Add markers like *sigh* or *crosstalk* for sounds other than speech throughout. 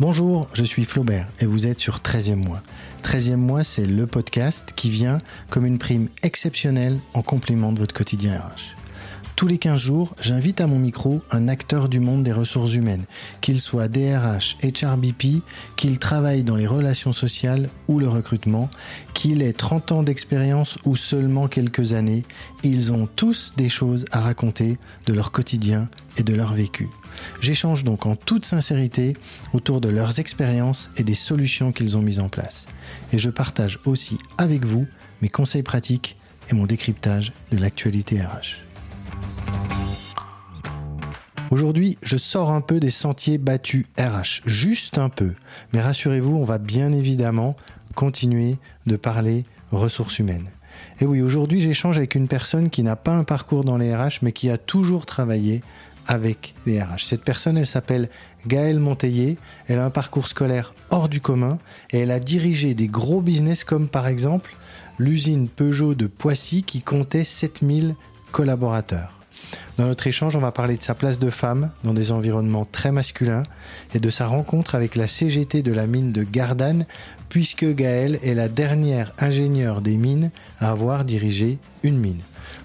Bonjour, je suis Flaubert et vous êtes sur 13e mois. 13e mois, c'est le podcast qui vient comme une prime exceptionnelle en complément de votre quotidien RH. Tous les 15 jours, j'invite à mon micro un acteur du monde des ressources humaines, qu'il soit DRH, HRBP, qu'il travaille dans les relations sociales ou le recrutement, qu'il ait 30 ans d'expérience ou seulement quelques années, ils ont tous des choses à raconter de leur quotidien et de leur vécu. J'échange donc en toute sincérité autour de leurs expériences et des solutions qu'ils ont mises en place. Et je partage aussi avec vous mes conseils pratiques et mon décryptage de l'actualité RH. Aujourd'hui, je sors un peu des sentiers battus RH, juste un peu. Mais rassurez-vous, on va bien évidemment continuer de parler ressources humaines. Et oui, aujourd'hui, j'échange avec une personne qui n'a pas un parcours dans les RH, mais qui a toujours travaillé avec les RH. Cette personne, elle s'appelle Gaëlle Monteillé. Elle a un parcours scolaire hors du commun et elle a dirigé des gros business comme par exemple l'usine Peugeot de Poissy qui comptait 7000 collaborateurs. Dans notre échange, on va parler de sa place de femme dans des environnements très masculins et de sa rencontre avec la CGT de la mine de Gardanne, puisque Gaëlle est la dernière ingénieure des mines à avoir dirigé une mine.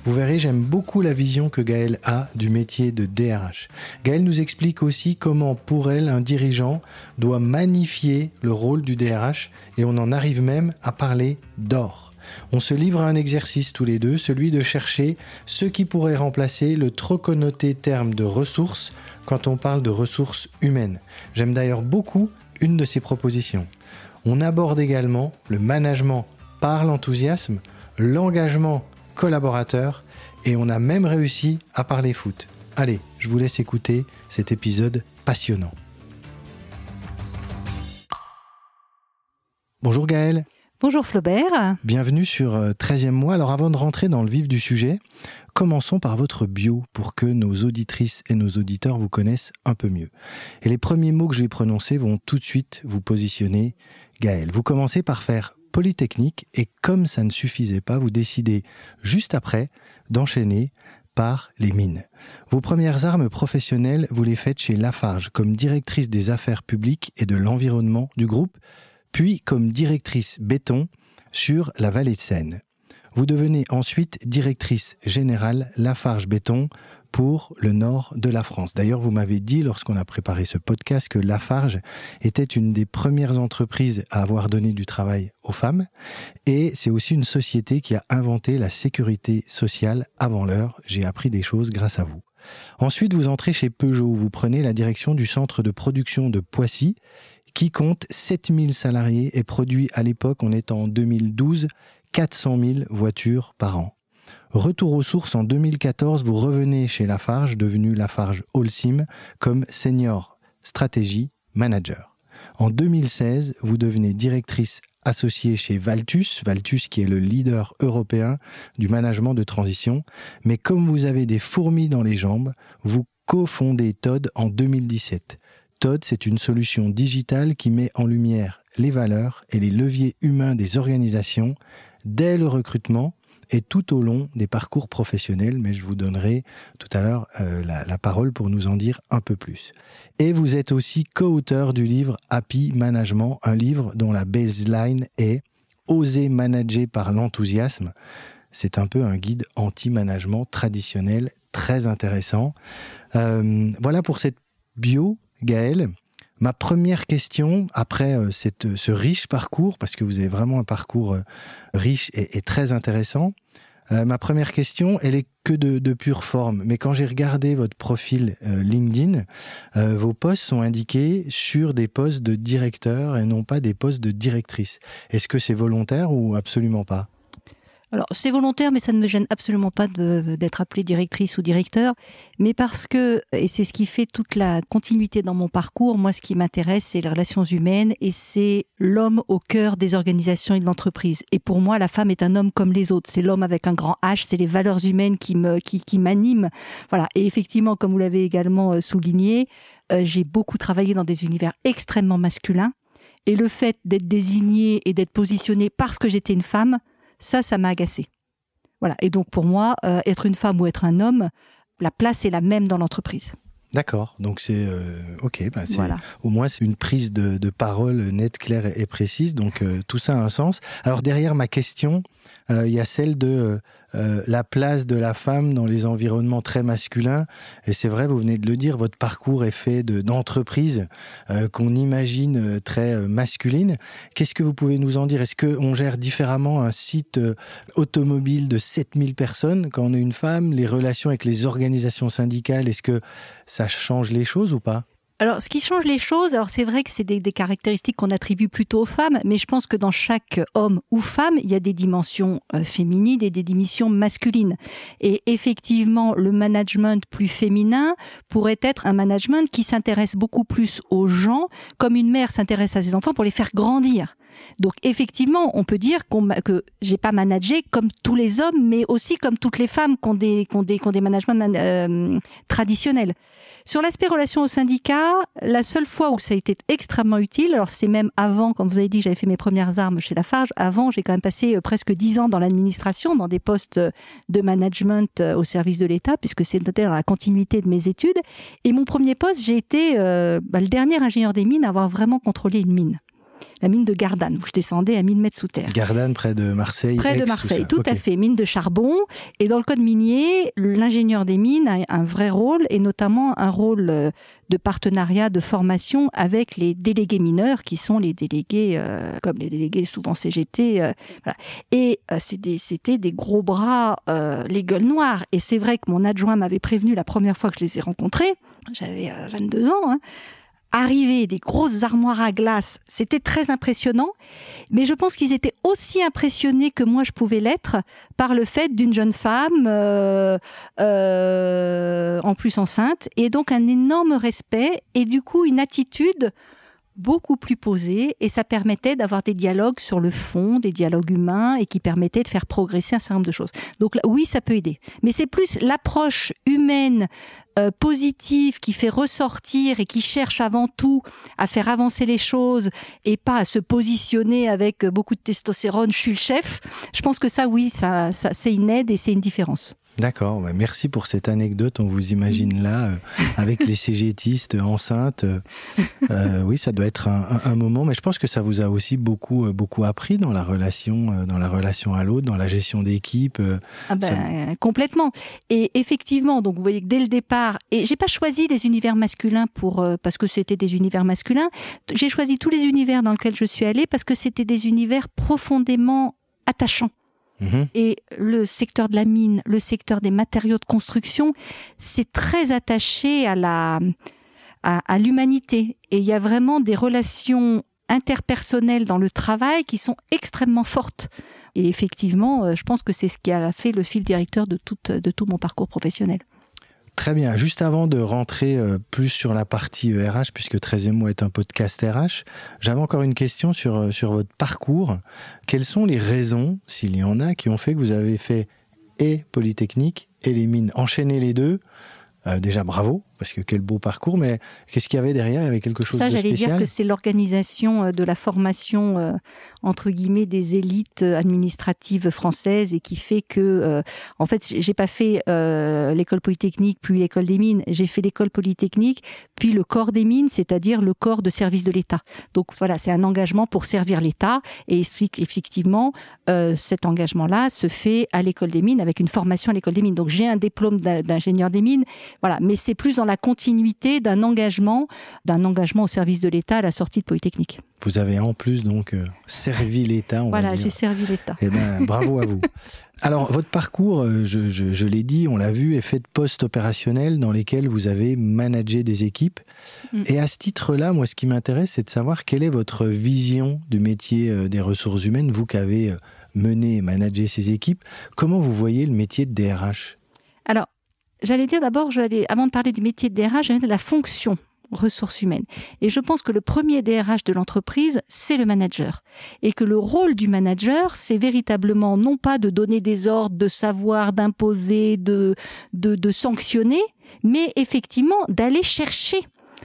Vous verrez, j'aime beaucoup la vision que Gaëlle a du métier de DRH. Gaëlle nous explique aussi comment, pour elle, un dirigeant doit magnifier le rôle du DRH et on en arrive même à parler d'or. On se livre à un exercice tous les deux, celui de chercher ce qui pourrait remplacer le trop connoté terme de ressources quand on parle de ressources humaines. J'aime d'ailleurs beaucoup une de ces propositions. On aborde également le management par l'enthousiasme, l'engagement collaborateur et on a même réussi à parler foot. Allez, je vous laisse écouter cet épisode passionnant. Bonjour Gaël. Bonjour Flaubert. Bienvenue sur 13e euh, mois. Alors avant de rentrer dans le vif du sujet, commençons par votre bio pour que nos auditrices et nos auditeurs vous connaissent un peu mieux. Et les premiers mots que je vais prononcer vont tout de suite vous positionner, Gaël. Vous commencez par faire Polytechnique et comme ça ne suffisait pas, vous décidez juste après d'enchaîner par les mines. Vos premières armes professionnelles, vous les faites chez Lafarge comme directrice des affaires publiques et de l'environnement du groupe puis comme directrice béton sur la vallée de Seine. Vous devenez ensuite directrice générale Lafarge Béton pour le nord de la France. D'ailleurs, vous m'avez dit lorsqu'on a préparé ce podcast que Lafarge était une des premières entreprises à avoir donné du travail aux femmes et c'est aussi une société qui a inventé la sécurité sociale avant l'heure. J'ai appris des choses grâce à vous. Ensuite, vous entrez chez Peugeot, vous prenez la direction du centre de production de Poissy qui compte 7000 salariés et produit à l'époque, on est en 2012, 400 000 voitures par an. Retour aux sources en 2014, vous revenez chez Lafarge, devenu Lafarge Holcim, comme senior stratégie manager. En 2016, vous devenez directrice associée chez Valtus, Valtus qui est le leader européen du management de transition. Mais comme vous avez des fourmis dans les jambes, vous cofondez Todd en 2017. C'est une solution digitale qui met en lumière les valeurs et les leviers humains des organisations dès le recrutement et tout au long des parcours professionnels, mais je vous donnerai tout à l'heure euh, la, la, parole pour nous en dire un peu plus. Et vous êtes aussi co-auteur du livre Happy Management, un livre dont la baseline est Oser manager par l'enthousiasme. C'est un peu un guide anti-management traditionnel très intéressant. Euh, voilà pour cette bio Gaël, ma première question, après euh, ce riche parcours, parce que vous avez vraiment un parcours euh, riche et, très intéressant, euh, ma première question, elle est que de, pure forme. Mais quand j'ai regardé votre profil LinkedIn, vos postes sont indiqués sur des postes de directeur et non pas des postes de directrice. Est-ce que c'est volontaire ou absolument pas? Alors, c'est volontaire, mais ça ne me gêne absolument pas d'être appelée directrice ou directeur, mais parce que, et c'est ce qui fait toute la continuité dans mon parcours, moi, ce qui m'intéresse, c'est les relations humaines et c'est l'homme au cœur des organisations et de l'entreprise. Et pour moi, la femme est un homme comme les autres. C'est l'homme avec un grand H, c'est les valeurs humaines qui qui, qui m'animent. Voilà. Et effectivement, comme vous l'avez également euh, souligné, euh, j'ai beaucoup travaillé dans des univers extrêmement masculins. Et le fait d'être désignée et d'être positionnée parce que j'étais une femme, ça, ça m'a agacé. Voilà. Et donc pour moi, euh, être une femme ou être un homme, la place est la même dans l'entreprise. D'accord, donc c'est euh, ok, bah c'est au moins c'est une prise de, de, parole nette, claire et, précise, donc euh, tout ça a un sens. Alors derrière ma question, euh, il y a celle de euh, la place de la femme dans les environnements très masculins. Et c'est vrai, vous venez de le dire, votre parcours est fait d'entreprises euh, qu'on imagine euh, très masculines. Qu'est-ce que vous pouvez nous en dire? Est-ce qu'on gère différemment un site automobile de 7000 personnes quand on est une femme? Les relations avec les organisations syndicales, est-ce que ça change les choses ou pas? Alors, ce qui change les choses, alors c'est vrai que c'est des, caractéristiques qu'on attribue plutôt aux femmes, mais je pense que dans chaque homme ou femme, il y a des dimensions euh, féminines et des dimensions masculines. Et effectivement, le management plus féminin pourrait être un management qui s'intéresse beaucoup plus aux gens, comme une mère s'intéresse à ses enfants pour les faire grandir. Donc effectivement, on peut dire qu'on, que j'ai pas managé comme tous les hommes, mais aussi comme toutes les femmes qui ont des, qui ont des, qui ont des managements euh, traditionnels. Sur l'aspect relation au syndicat, la seule fois où ça a été extrêmement utile, alors c'est même avant, comme vous avez dit, j'avais fait mes premières armes chez Lafarge, avant j'ai quand même passé euh, presque dix ans dans l'administration, dans des postes de management euh, au service de l'État, puisque c'était dans la continuité de mes études. Et mon premier poste, j'ai été bah, le dernier ingénieur des mines à avoir vraiment contrôlé une mine la mine de Gardanne, où je descendais à 1000 mètres sous terre. Gardanne, près de Marseille. Près de Marseille, tout, à fait. Mine de charbon. Et dans le code minier, l'ingénieur des mines a un vrai rôle, et notamment un rôle euh, de partenariat, de formation avec les délégués mineurs, qui sont les délégués, euh, comme les délégués souvent CGT. Euh, et c'était des, gros bras, les gueules noires. Et c'est vrai que mon adjoint m'avait prévenu la première fois que je les ai rencontrés. J'avais 22 ans. Hein, arriver des grosses armoires à glace, c'était très impressionnant. Mais je pense qu'ils étaient aussi impressionnés que moi je pouvais l'être par le fait d'une jeune femme, euh, euh, en plus enceinte, et donc un énorme respect et du coup une attitude beaucoup plus posée et ça permettait d'avoir des dialogues sur le fond, des dialogues humains et qui permettaient de faire progresser un certain nombre de choses. Donc oui, ça peut aider. Mais c'est plus l'approche humaine euh, positive qui fait ressortir et qui cherche avant tout à faire avancer les choses et pas à se positionner avec beaucoup de testostérone, je suis le chef. Je pense que ça, oui, ça, ça c'est une aide et c'est une différence. D'accord, merci pour cette anecdote. On vous imagine là, euh, avec les cégétistes enceintes. Euh, euh, oui, ça doit être un, moment, mais je pense que ça vous a aussi beaucoup, beaucoup appris dans la relation, dans la relation à l'autre, dans la gestion d'équipe. Ah ben, Complètement. Et effectivement, donc vous voyez que dès le départ, et j'ai pas choisi des univers masculins pour parce que c'était des univers masculins. J'ai choisi tous les univers dans lesquels je suis allée parce que c'était des univers profondément attachants. Mhm. Et le secteur de la mine, le secteur des matériaux de construction, c'est très attaché à la à, l'humanité. Et il y a vraiment des relations interpersonnelles dans le travail qui sont extrêmement fortes. Et effectivement, euh, je pense que c'est ce qui a fait le fil directeur de tout, de tout mon parcours professionnel. Très bien. Juste avant de rentrer euh, plus sur la partie RH, euh, puisque 13e mois est un podcast RH, j'avais encore une question sur, euh, sur votre parcours. Quelles sont les raisons, s'il y en a, qui ont fait que vous avez fait et Polytechnique et les mines? Enchaîner les deux, déjà bravo, parce que quel beau parcours, mais qu'est-ce qu'il y avait derrière? Il y avait quelque chose Ça, de spécial Ça, j'allais dire que c'est l'organisation euh, de la formation, euh, entre guillemets, des élites euh, administratives françaises et qui fait que, en fait, j'ai pas fait l'école polytechnique puis l'école des mines, j'ai fait l'école polytechnique puis le corps des mines, c'est-à-dire le corps de service de l'État. Donc voilà, c'est un engagement pour servir l'État. Et effectivement, cet engagement-là se fait à l'école des mines avec une formation à l'école des mines. Donc j'ai un diplôme d'ingénieur des mines, voilà, mais c'est plus dans la la continuité d'un engagement, d'un engagement au service de l'État à la sortie de Polytechnique. Vous avez en plus donc euh, servi l'État. Voilà, j'ai servi l'État. Eh ben, bravo à vous. *laughs* Alors, votre parcours, euh, je, l'ai dit, on l'a vu, est fait de postes opérationnels dans lesquels vous avez managé des équipes. Mm. Et à ce titre-là, moi, ce qui m'intéresse, c'est de savoir quelle est votre vision du métier euh, des ressources humaines, vous qui avez mené et managé ces équipes. Comment vous voyez le métier de DRH Alors, j'allais dire d'abord, avant de parler du métier de DRH, j'allais dire la fonction ressources humaines. Et je pense que le premier DRH de l'entreprise, c'est le manager. Et que le rôle du manager, c'est véritablement non pas de donner des ordres, de savoir, d'imposer, de, de, de sanctionner, mais effectivement d'aller chercher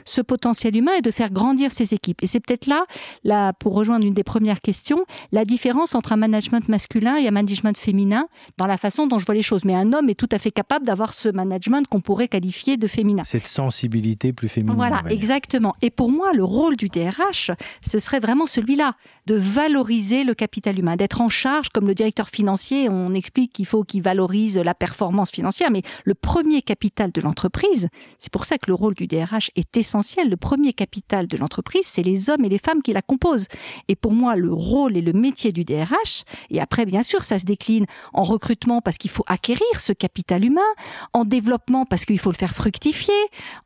ce potentiel humain et de faire grandir ses équipes. Et c'est peut-être là, là, pour rejoindre une des premières questions, la différence entre un management masculin et un management féminin dans la façon dont je vois les choses. Mais un homme est tout à fait capable d'avoir ce management qu'on pourrait qualifier de féminin. Cette sensibilité plus féminine. Voilà, exactement. Et pour moi, le rôle du DRH, ce serait vraiment celui-là, de valoriser le capital humain, d'être en charge, comme le directeur financier, on explique qu'il faut qu'il valorise la performance financière, mais le premier capital de l'entreprise, c'est pour ça que le rôle du DRH est essentiel. Le premier capital de l'entreprise, c'est les hommes et les femmes qui la composent. Et pour moi, le rôle et le métier du DRH, et après, bien sûr, ça se décline en recrutement parce qu'il faut acquérir ce capital humain, en développement parce qu'il faut le faire fructifier,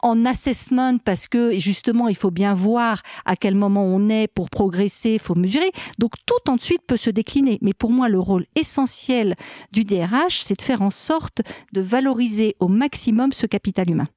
en assessment parce que, justement, il faut bien voir à quel moment on est pour progresser, il faut mesurer. Donc, tout ensuite peut se décliner. Mais pour moi, le rôle essentiel du DRH, c'est de faire en sorte de valoriser au maximum ce capital humain.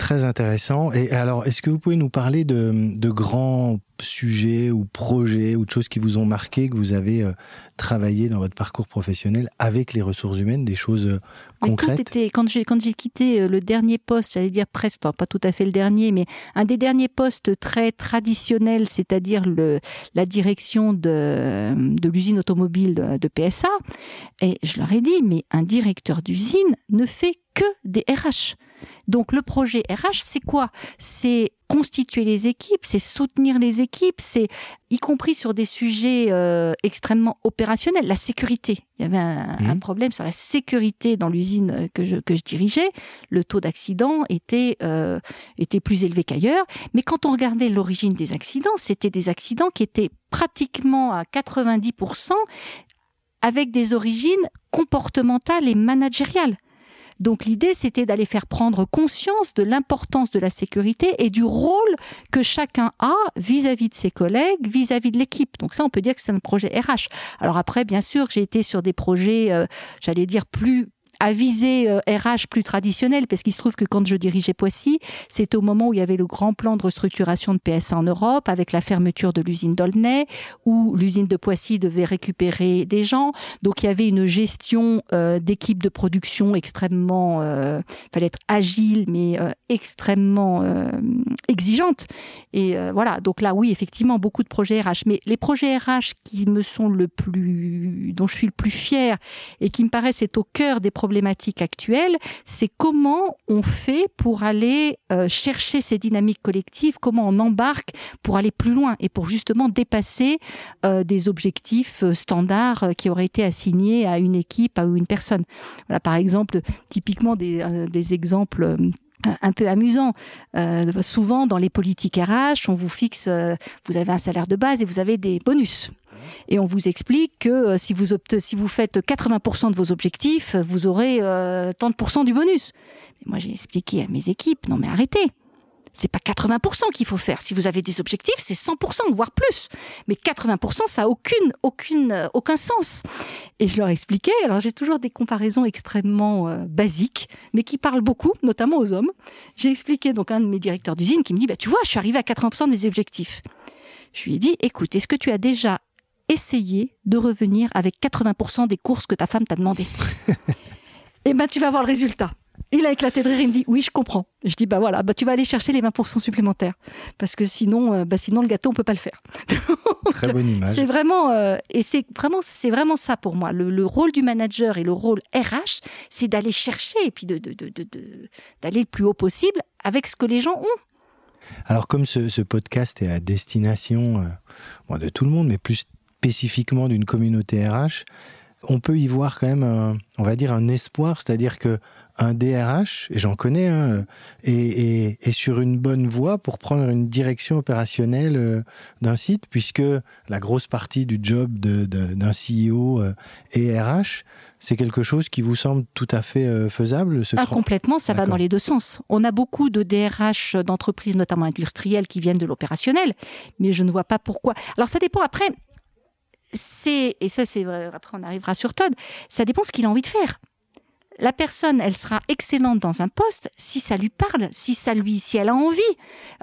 Très intéressant. Et alors, est-ce que vous pouvez nous parler de, de, grands sujets ou projets ou de choses qui vous ont marqué, que vous avez euh, travaillé dans votre parcours professionnel avec les ressources humaines, des choses euh, concrètes? Quand j'ai quand j'ai quitté euh, le dernier poste, j'allais dire presque, pas tout à fait le dernier, mais un des derniers postes très traditionnels, c'est-à-dire le la direction de, de l'usine automobile de, de PSA, et je leur ai dit, mais un directeur d'usine ne fait que des RH. Donc le projet RH, c'est quoi? C'est constituer les équipes, c'est soutenir les équipes, c'est y compris sur des sujets euh, extrêmement opérationnels, la sécurité. Il y avait un, mmh. un problème sur la sécurité dans l'usine que je, que je dirigeais. Le taux d'accident était, euh, était plus élevé qu'ailleurs. Mais quand on regardait l'origine des accidents, c'était des accidents qui étaient pratiquement à 90% avec des origines comportementales et managériales. Donc l'idée, c'était d'aller faire prendre conscience de l'importance de la sécurité et du rôle que chacun a vis-à-vis de ses collègues, vis-à-vis de l'équipe. Donc ça, on peut dire que c'est un projet RH. Alors après, bien sûr, j'ai été sur des projets, euh, j'allais dire, plus à viser RH euh, plus traditionnel, parce qu'il se trouve que quand je dirigeais Poissy, c'était au moment où il y avait le grand plan de restructuration de PSA en Europe, avec la fermeture de l'usine d'Aulnay, où l'usine de Poissy devait récupérer des gens. Donc il y avait une gestion euh, d'équipe de production extrêmement, euh, fallait être agile, mais euh, extrêmement euh, exigeante. Et euh, voilà, donc là, oui, effectivement, beaucoup de projets RH. Mais les projets RH qui me sont le plus, dont je suis le plus fier et qui me paraissent être au cœur des problèmes problématique actuelle, c'est comment on fait pour aller euh, chercher ces dynamiques collectives, comment on embarque pour aller plus loin et pour justement dépasser euh, des objectifs euh, standards qui auraient été assignés à une équipe, à une personne. Voilà, par exemple, typiquement des, exemples un peu amusant. Euh, souvent, dans les politiques RH, on vous fixe, euh, vous avez un salaire de base et vous avez des bonus. Et on vous explique que euh, si vous, si vous faites 80% de vos objectifs, vous aurez euh, 30% du bonus. Mais moi, j'ai expliqué à mes équipes, non mais arrêtez. C'est pas 80% qu'il faut faire. Si vous avez des objectifs, c'est 100%, voire plus. Mais 80%, ça a aucune, aucune, euh, aucun sens. Et je leur expliquais. Alors j'ai toujours des comparaisons extrêmement euh, basiques, mais qui parlent beaucoup, notamment aux hommes. J'ai expliqué donc à un de mes directeurs d'usine qui me dit, bah, tu vois, je suis arrivé à 80% de mes objectifs. Je lui ai dit, écoute, est-ce que tu as déjà essayé de revenir avec 80% des courses que ta femme t'a demandé *laughs* Eh ben, tu vas voir le résultat. Il a éclaté de rire, il me dit oui, je comprends. Je dis bah voilà, bah tu vas aller chercher les 20% supplémentaires parce que sinon, euh, bah sinon le gâteau on peut pas le faire. *laughs* Très bonne image. C'est vraiment euh, et c'est vraiment c'est vraiment ça pour moi. Le, le, rôle du manager et le rôle RH, c'est d'aller chercher et puis de d'aller de, de, de, le plus haut possible avec ce que les gens ont. Alors comme ce, ce podcast est à destination euh, bon, de tout le monde, mais plus spécifiquement d'une communauté RH, on peut y voir quand même, un, on va dire, un espoir, c'est-à-dire que un DRH, et j'en connais un, est, est, est, sur une bonne voie pour prendre une direction opérationnelle euh, d'un site, puisque la grosse partie du job d'un CEO euh, et RH, c'est quelque chose qui vous semble tout à fait euh, faisable ce ah, Complètement, ça va dans les deux sens. On a beaucoup de DRH d'entreprises, notamment industrielles, qui viennent de l'opérationnel, mais je ne vois pas pourquoi. Alors ça dépend après. C'est et ça c'est après on arrivera sur Todd. Ça dépend ce qu'il a envie de faire la personne, elle sera excellente dans un poste si ça lui parle, si ça lui, si elle a envie.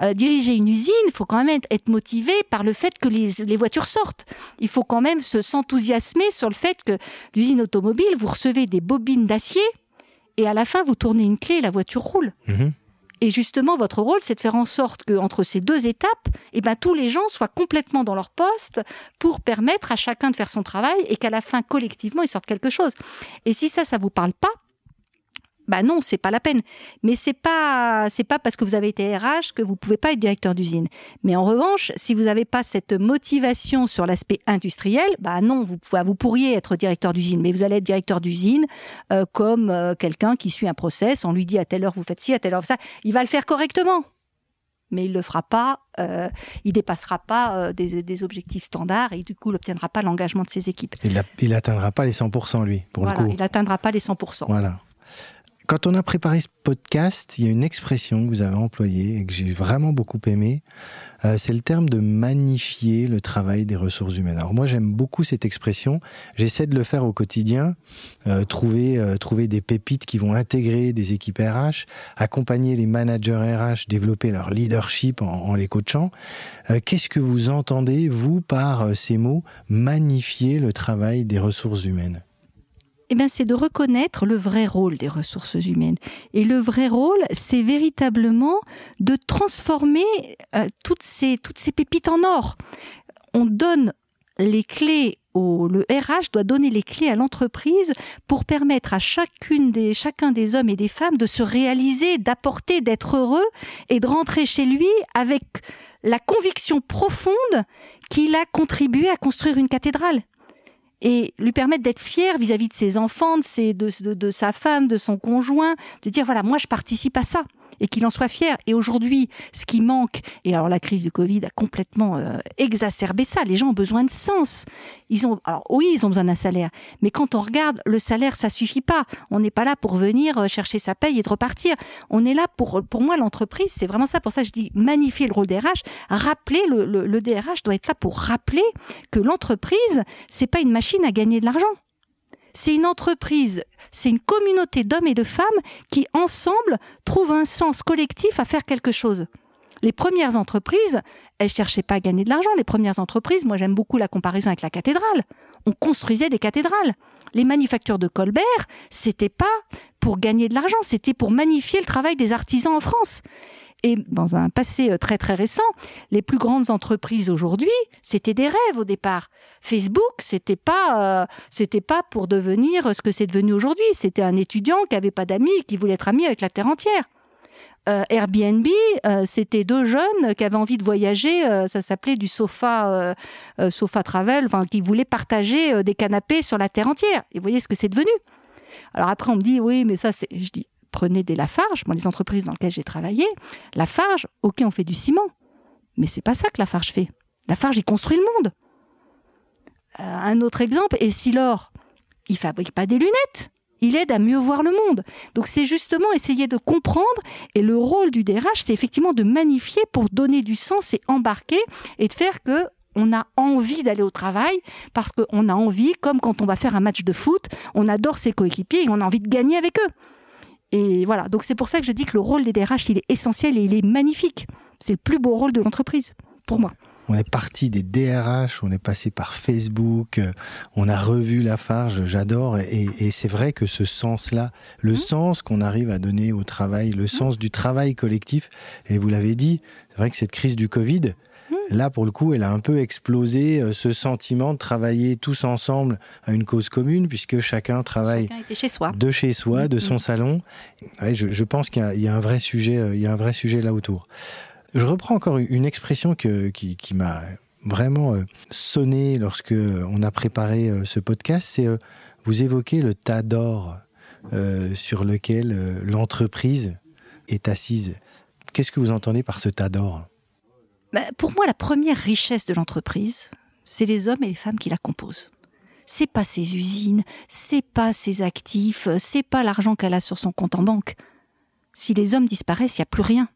Euh, diriger une usine, il faut quand même être motivé par le fait que les, les voitures sortent. Il faut quand même se s'enthousiasmer sur le fait que l'usine automobile, vous recevez des bobines d'acier et à la fin, vous tournez une clé et la voiture roule. Mmh. Et justement, votre rôle, c'est de faire en sorte que entre ces deux étapes, eh ben, tous les gens soient complètement dans leur poste pour permettre à chacun de faire son travail et qu'à la fin, collectivement, ils sortent quelque chose. Et si ça, ça vous parle pas, bah non, c'est pas la peine. Mais c'est pas c'est pas parce que vous avez été RH que vous pouvez pas être directeur d'usine. Mais en revanche, si vous n'avez pas cette motivation sur l'aspect industriel, bah non, vous vous pourriez être directeur d'usine, mais vous allez être directeur d'usine euh, comme euh, quelqu'un qui suit un process. On lui dit à telle heure vous faites ci, à telle heure ça. Il va le faire correctement mais il le fera pas, euh, il dépassera pas des, des, objectifs standards et du coup, il n'obtiendra pas l'engagement de ses équipes. Il n'atteindra pas les 100%, lui, pour le coup. Il n'atteindra pas les 100%. Voilà. Quand on a préparé ce podcast, il y a une expression que vous avez employée et que j'ai vraiment beaucoup aimé. Euh, c'est le terme de magnifier le travail des ressources humaines. Alors moi j'aime beaucoup cette expression. J'essaie de le faire au quotidien, euh, trouver euh, trouver des pépites qui vont intégrer des équipes RH, accompagner les managers RH, développer leur leadership en, en les coachant. Qu'est-ce que vous entendez vous par ces mots magnifier le travail des ressources humaines? Eh bien, c'est de reconnaître le vrai rôle des ressources humaines. Et le vrai rôle, c'est véritablement de transformer euh, toutes, ces, toutes ces pépites en or. On donne les clés au, le RH doit donner les clés à l'entreprise pour permettre à chacune des, chacun des hommes et des femmes de se réaliser, d'apporter, d'être heureux et de rentrer chez lui avec la conviction profonde qu'il a contribué à construire une cathédrale et lui permettre d'être fier vis-à-vis de ses enfants, de, de, de, sa femme, de son conjoint, de dire voilà, moi je participe à ça et qu'il en soit fier. Et aujourd'hui, ce qui manque, et alors la crise du Covid a complètement euh, exacerbé ça, les gens ont besoin de sens. Ils ont, alors oui, ils ont besoin d'un salaire, mais quand on regarde, le salaire, ça suffit pas. On n'est pas là pour venir euh, chercher sa paye et de repartir. On est là pour, pour moi, l'entreprise, c'est vraiment ça. Pour ça, je dis magnifier le rôle des RH, rappeler, le, le, le DRH doit être là pour rappeler que l'entreprise, c'est pas une machine à gagner de l'argent. C'est une entreprise, c'est une communauté d'hommes et de femmes qui, ensemble, trouvent un sens collectif à faire quelque chose. Les premières entreprises, elles cherchaient pas à gagner de l'argent. Les premières entreprises, moi j'aime beaucoup la comparaison avec la cathédrale. On construisait des cathédrales. Les manufactures de Colbert, c'était pas pour gagner de l'argent, c'était pour magnifier le travail des artisans en France. Et dans un passé euh, très très récent, les plus grandes entreprises aujourd'hui, c'était des rêves au départ. Facebook, c'était pas euh, c'était pas pour devenir ce que c'est devenu aujourd'hui. C'était un étudiant qui avait pas d'amis qui voulait être ami avec la terre entière. Euh, Airbnb, c'était deux jeunes qui avaient envie de voyager. ça s'appelait du sofa, sofa travel, qui voulaient partager des canapés sur la terre entière. Et vous voyez ce que c'est devenu? Alors après, on me dit oui, mais ça, c'est. Je dis prenez des Lafarge, moi les entreprises dans lesquelles j'ai travaillé, Lafarge, ok, on fait du ciment, mais c'est pas ça que Lafarge fait. Lafarge, il construit le monde. Euh, un autre exemple, et Silor, il fabrique pas des lunettes, il aide à mieux voir le monde. Donc c'est justement essayer de comprendre, et le rôle du DRH, c'est effectivement de magnifier pour donner du sens et embarquer, et de faire que on a envie d'aller au travail parce qu'on a envie, comme quand on va faire un match de foot, on adore ses coéquipiers et on a envie de gagner avec eux. Et voilà, donc c'est pour ça que je dis que le rôle des DRH, il est essentiel et il est magnifique. C'est le plus beau rôle de l'entreprise, pour moi. On est parti des DRH, on est passé par Facebook, euh, on a revu Lafarge, j'adore. Et, c'est vrai que ce sens-là, le mmh. sens qu'on arrive à donner au travail, le mmh. sens du travail collectif, et vous l'avez dit, c'est vrai que cette crise du Covid, Là, pour le coup, elle a un peu explosé euh, ce sentiment de travailler tous ensemble à une cause commune, puisque chacun travaille chez soi. de chez soi, de mm, son mm. salon. je, pense qu'il y, a un vrai sujet, euh, il y a un vrai sujet là autour. Je reprends encore une expression qui, m'a vraiment euh, sonné lorsque on a préparé ce podcast. C'est vous évoquez le tas d'or sur lequel l'entreprise est assise. Qu'est-ce que vous entendez par ce tas d'or? Pour moi, la première richesse de l'entreprise, c'est les hommes et les femmes qui la composent. C'est pas ses usines, c'est pas ses actifs, c'est pas l'argent qu'elle a sur son compte en banque. Si les hommes disparaissent, il n'y a plus rien.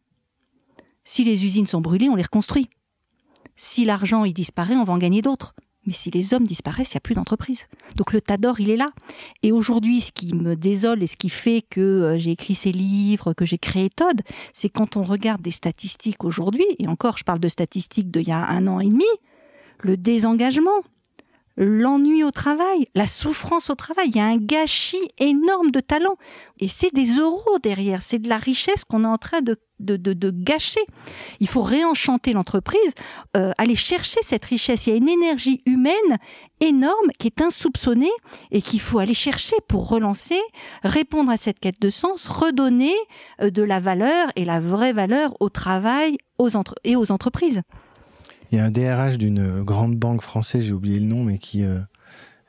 Si les usines sont brûlées, on les reconstruit. Si l'argent y disparaît, on va en gagner d'autres. Mais si les hommes disparaissent, il n'y a plus d'entreprise. Donc le tas d'or, il est là. Et aujourd'hui, ce qui me désole et ce qui fait que euh, j'ai écrit ces livres, que j'ai créé Todd, c'est quand on regarde des statistiques aujourd'hui, et encore, je parle de statistiques d'il y a un an et demi, le désengagement, l'ennui au travail, la souffrance au travail. Il y a un gâchis énorme de talent. Et c'est des euros derrière, c'est de la richesse qu'on est en train de, de, de, gâcher. Il faut réenchanter l'entreprise, euh, aller chercher cette richesse. Il y a une énergie humaine énorme qui est insoupçonnée et qu'il faut aller chercher pour relancer, répondre à cette quête de sens, redonner euh, de la valeur et la vraie valeur au travail aux entre et aux entreprises. Il y a un DRH d'une grande banque française, j'ai oublié le nom, mais qui euh,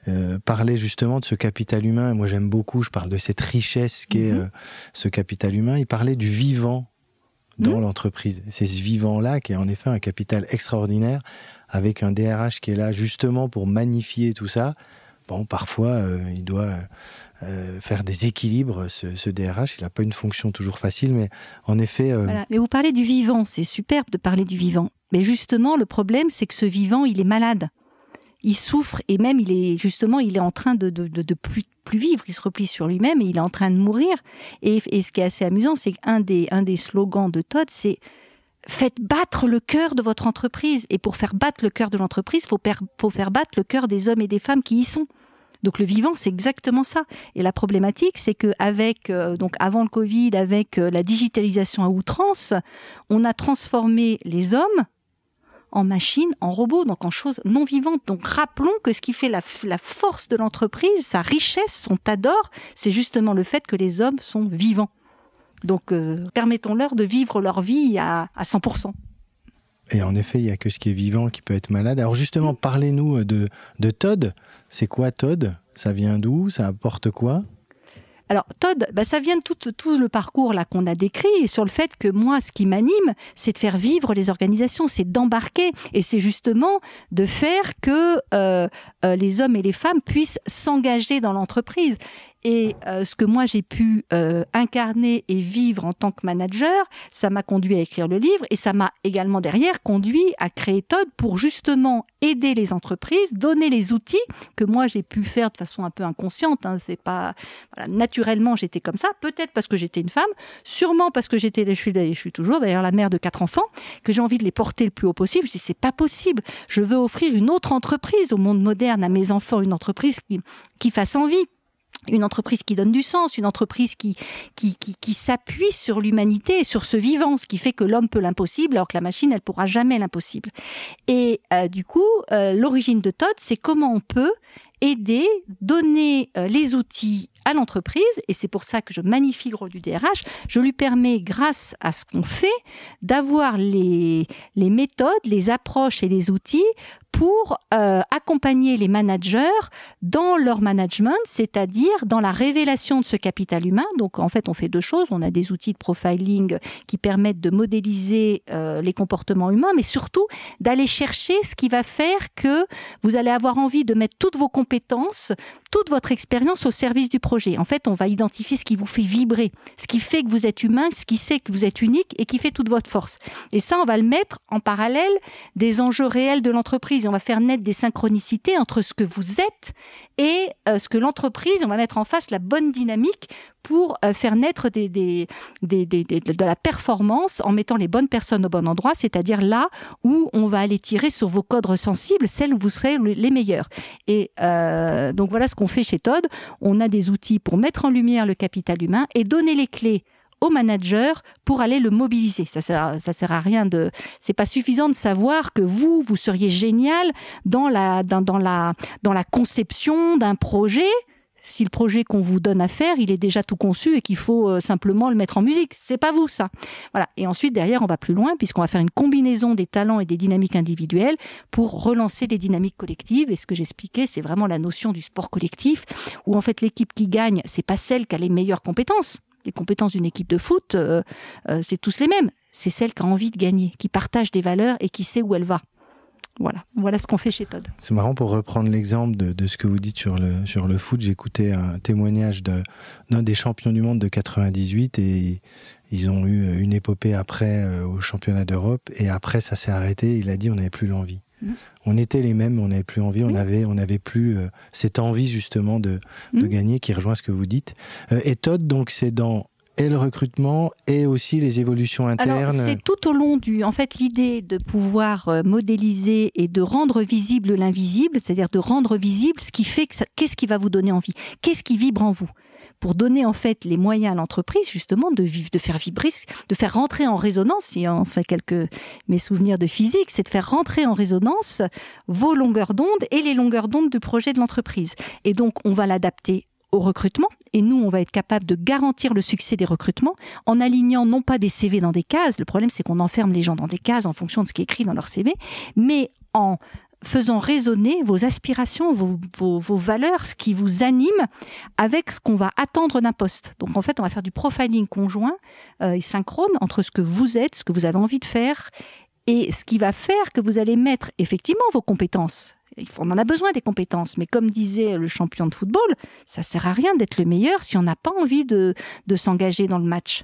euh, parlait justement de ce capital humain. Moi, j'aime beaucoup, je parle de cette richesse qu'est euh, ce capital humain. Il parlait du vivant dans mhm. l'entreprise. C'est ce vivant-là qui est en effet un capital extraordinaire, avec un DRH qui est là justement pour magnifier tout ça. Bon, parfois, il doit faire des équilibres, ce, DRH. Il n'a pas une fonction toujours facile, mais en effet... Mais vous parlez du vivant, c'est superbe de parler du vivant. Mais justement, le problème, c'est que ce vivant, il est malade. Il souffre et même il est justement, il est en train de, de, plus, plus vivre. Il se replie sur lui-même et il est en train de mourir. Et, ce qui est assez amusant, c'est qu'un des, un des slogans de Todd, c'est faites battre le cœur de votre entreprise. Et pour faire battre le cœur de l'entreprise, faut, faut faire battre le cœur des hommes et des femmes qui y sont. Donc le vivant, c'est exactement ça. Et la problématique, c'est que avec euh, donc avant le Covid, avec euh, la digitalisation à outrance, on a transformé les hommes en machine, en robot, donc en choses non vivantes. Donc rappelons que ce qui fait la, force de l'entreprise, sa richesse, son tas d'or, c'est justement le fait que les hommes sont vivants. Donc euh, permettons-leur de vivre leur vie à, 100%. Et en effet, il n'y a que ce qui est vivant qui peut être malade. Alors justement, parlez-nous de, de Todd. C'est quoi Todd? Ça vient d'où? Ça apporte quoi? Alors Todd, bah, ça vient de tout, le parcours là qu'on a décrit sur le fait que moi, ce qui m'anime, c'est de faire vivre les organisations, c'est d'embarquer et c'est justement de faire que euh, euh, les hommes et les femmes puissent s'engager dans l'entreprise. Et euh, ce que moi j'ai pu euh, incarner et vivre en tant que manager, ça m'a conduit à écrire le livre et ça m'a également derrière conduit à créer Todd pour justement aider les entreprises, donner les outils que moi j'ai pu faire de façon un peu inconsciente. Hein, c'est pas voilà, naturellement j'étais comme ça, peut-être parce que j'étais une femme, sûrement parce que j'étais, je suis, je suis toujours d'ailleurs la mère de quatre enfants, que j'ai envie de les porter le plus haut possible. Je dis c'est pas possible. Je veux offrir une autre entreprise au monde moderne à mes enfants, une entreprise qui, qui fasse envie une entreprise qui donne du sens, une entreprise qui, qui, qui, s'appuie sur l'humanité sur ce vivant, ce qui fait que l'homme peut l'impossible alors que la machine, elle pourra jamais l'impossible. Et euh, du coup, euh, l'origine de Todd, c'est comment on peut aider, donner euh, les outils à l'entreprise, et c'est pour ça que je magnifie le rôle du DRH, je lui permets, grâce à ce qu'on fait, d'avoir les, les méthodes, les approches et les outils pour euh, accompagner les managers dans leur management, c'est-à-dire dans la révélation de ce capital humain. Donc en fait, on fait deux choses. On a des outils de profiling qui permettent de modéliser euh, les comportements humains, mais surtout d'aller chercher ce qui va faire que vous allez avoir envie de mettre toutes vos compétences, toute votre expérience au service du projet. En fait, on va identifier ce qui vous fait vibrer, ce qui fait que vous êtes humain, ce qui sait que vous êtes unique et qui fait toute votre force. Et ça, on va le mettre en parallèle des enjeux réels de l'entreprise on va faire naître des synchronicités entre ce que vous êtes et euh, ce que l'entreprise, on va mettre en face la bonne dynamique pour euh, faire naître de la performance en mettant les bonnes personnes au bon endroit, c'est-à-dire là où on va aller tirer sur vos codes sensibles, celles où vous serez les meilleurs. Et euh, donc voilà ce qu'on fait chez Todd. On a des outils pour mettre en lumière le capital humain et donner les clés au manager pour aller le mobiliser. Ça sert, ça sert à rien de, c'est pas suffisant de savoir que vous, vous seriez génial dans la, dans, dans la, dans la conception d'un projet si le projet qu'on vous donne à faire, il est déjà tout conçu et qu'il faut euh, simplement le mettre en musique. C'est pas vous, ça. Voilà. Et ensuite, derrière, on va plus loin puisqu'on va faire une combinaison des talents et des dynamiques individuelles pour relancer les dynamiques collectives. Et ce que j'expliquais, c'est vraiment la notion du sport collectif où en fait l'équipe qui gagne, c'est pas celle qui a les meilleures compétences les compétences d'une équipe de foot, euh, euh, c'est tous les mêmes. C'est celle qui a envie de gagner, qui partage des valeurs et qui sait où elle va. Voilà, voilà ce qu'on fait chez Todd. C'est marrant pour reprendre l'exemple de, ce que vous dites sur le, sur le foot. J'écoutais un témoignage d'un des champions du monde de 98 et ils ont eu une épopée après euh, au championnat d'Europe et après ça s'est arrêté. Il a dit on n'avait plus l'envie. Mmh. On était les mêmes, on n'avait plus envie, on avait, on n'avait plus cette envie justement de, de mmh. gagner qui rejoint ce que vous dites. et Todd, donc c'est dans et le recrutement et aussi les évolutions internes. C'est tout au long du. En fait, l'idée de pouvoir euh, modéliser et de rendre visible l'invisible, c'est-à-dire de rendre visible ce qui fait que qu'est-ce qui va vous donner envie, qu'est-ce qui vibre en vous, pour donner en fait les moyens à l'entreprise justement de vivre, de faire vibrer, de faire rentrer en résonance. Si on fait quelques mes souvenirs de physique, c'est de faire rentrer en résonance vos longueurs d'onde et les longueurs d'onde du projet de l'entreprise. Et donc, on va l'adapter au recrutement. Et nous, on va être capable de garantir le succès des recrutements en alignant non pas des CV dans des cases, le problème c'est qu'on enferme les gens dans des cases en fonction de ce qui est écrit dans leur CV, mais en faisant résonner vos aspirations, vos, valeurs, ce qui vous anime avec ce qu'on va attendre d'un poste. Donc en fait, on va faire du profiling conjoint euh, et synchrone entre ce que vous êtes, ce que vous avez envie de faire et ce qui va faire que vous allez mettre effectivement vos compétences on en a besoin des compétences, mais comme disait le champion de football, ça sert à rien d'être le meilleur si on n'a pas envie de, s'engager dans le match.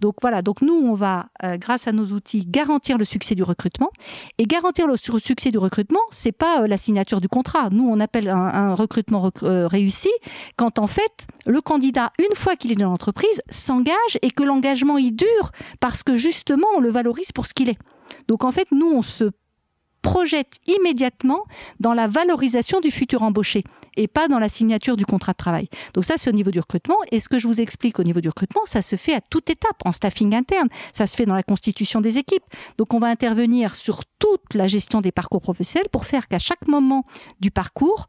Donc voilà, donc nous, on va, euh, grâce à nos outils, garantir le succès du recrutement. Et garantir le succès du recrutement, c'est pas euh, la signature du contrat. Nous, on appelle un, recrutement euh, réussi quand en fait le candidat, une fois qu'il est dans l'entreprise, s'engage et que l'engagement y dure parce que justement on le valorise pour ce qu'il est. Donc en fait, nous, on se projette immédiatement dans la valorisation du futur embauché et pas dans la signature du contrat de travail. Donc ça, c'est au niveau du recrutement. Et ce que je vous explique au niveau du recrutement, ça se fait à toute étape, en staffing interne. Ça se fait dans la constitution des équipes. Donc on va intervenir sur toute la gestion des parcours professionnels pour faire qu'à chaque moment du parcours,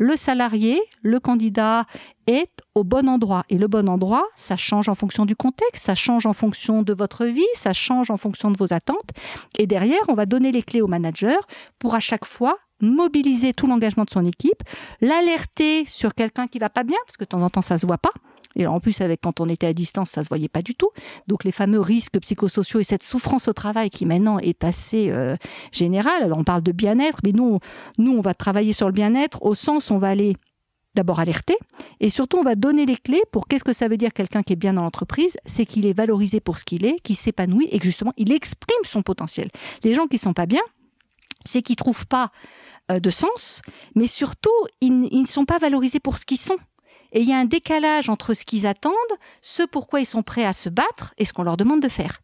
le salarié, le candidat est au bon endroit. Et le bon endroit, ça change en fonction du contexte, ça change en fonction de votre vie, ça change en fonction de vos attentes. Et derrière, on va donner les clés au manager pour à chaque fois mobiliser tout l'engagement de son équipe, l'alerter sur quelqu'un qui va pas bien, parce que de temps en temps ça se voit pas, et en plus, avec quand on était à distance, ça se voyait pas du tout. Donc les fameux risques psychosociaux et cette souffrance au travail qui maintenant est assez euh, générale. Alors on parle de bien-être, mais nous, nous on va travailler sur le bien-être au sens on va aller d'abord alerter et surtout on va donner les clés pour qu'est-ce que ça veut dire quelqu'un qui est bien dans l'entreprise, c'est qu'il est valorisé pour ce qu'il est, qu'il s'épanouit et que justement il exprime son potentiel. Les gens qui sont pas bien, c'est qu'ils trouvent pas euh, de sens, mais surtout ils ne sont pas valorisés pour ce qu'ils sont. Et il y a un décalage entre ce qu'ils attendent, ce pourquoi ils sont prêts à se battre et ce qu'on leur demande de faire.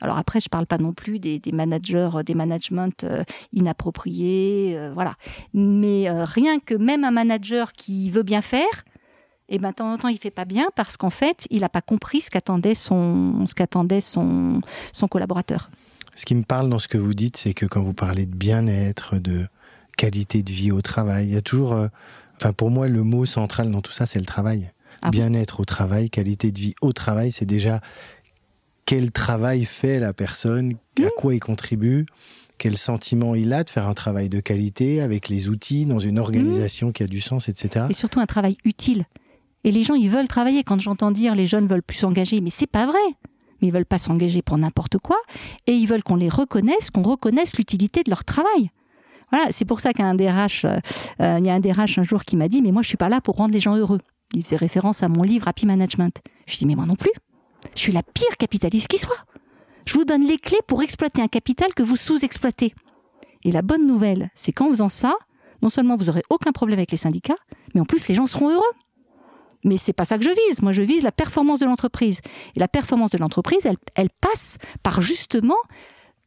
Alors après, je ne parle pas non plus des, managers, des managements euh, inappropriés, euh, voilà. Mais euh, rien que même un manager qui veut bien faire, et eh ben, de temps en temps, il fait pas bien parce qu'en fait, il n'a pas compris ce qu'attendait son, ce qu'attendait son, son collaborateur. Ce qui me parle dans ce que vous dites, c'est que quand vous parlez de bien-être, de qualité de vie au travail, il y a toujours Enfin, pour moi, le mot central dans tout ça, c'est le travail. Ah Bien-être au travail, qualité de vie au travail, c'est déjà quel travail fait la personne, à mmh. quoi il contribue, quel sentiment il a de faire un travail de qualité avec les outils, dans une organisation qui a du sens, etc. Et surtout un travail utile. Et les gens, ils veulent travailler. Quand j'entends dire les jeunes veulent plus s'engager, mais c'est pas vrai. Mais ils veulent pas s'engager pour n'importe quoi. Et ils veulent qu'on les reconnaisse, qu'on reconnaisse l'utilité de leur travail. Voilà, c'est pour ça qu'un DRH, euh, euh, il y a un DRH un jour qui m'a dit, mais moi je suis pas là pour rendre les gens heureux. Il faisait référence à mon livre Happy Management. Je dis, mais moi non plus. Je suis la pire capitaliste qui soit. Je vous donne les clés pour exploiter un capital que vous sous-exploitez. Et la bonne nouvelle, c'est qu'en faisant ça, non seulement vous aurez aucun problème avec les syndicats, mais en plus les gens seront heureux. Mais c'est pas ça que je vise. Moi, je vise la performance de l'entreprise. Et la performance de l'entreprise, elle, elle passe par justement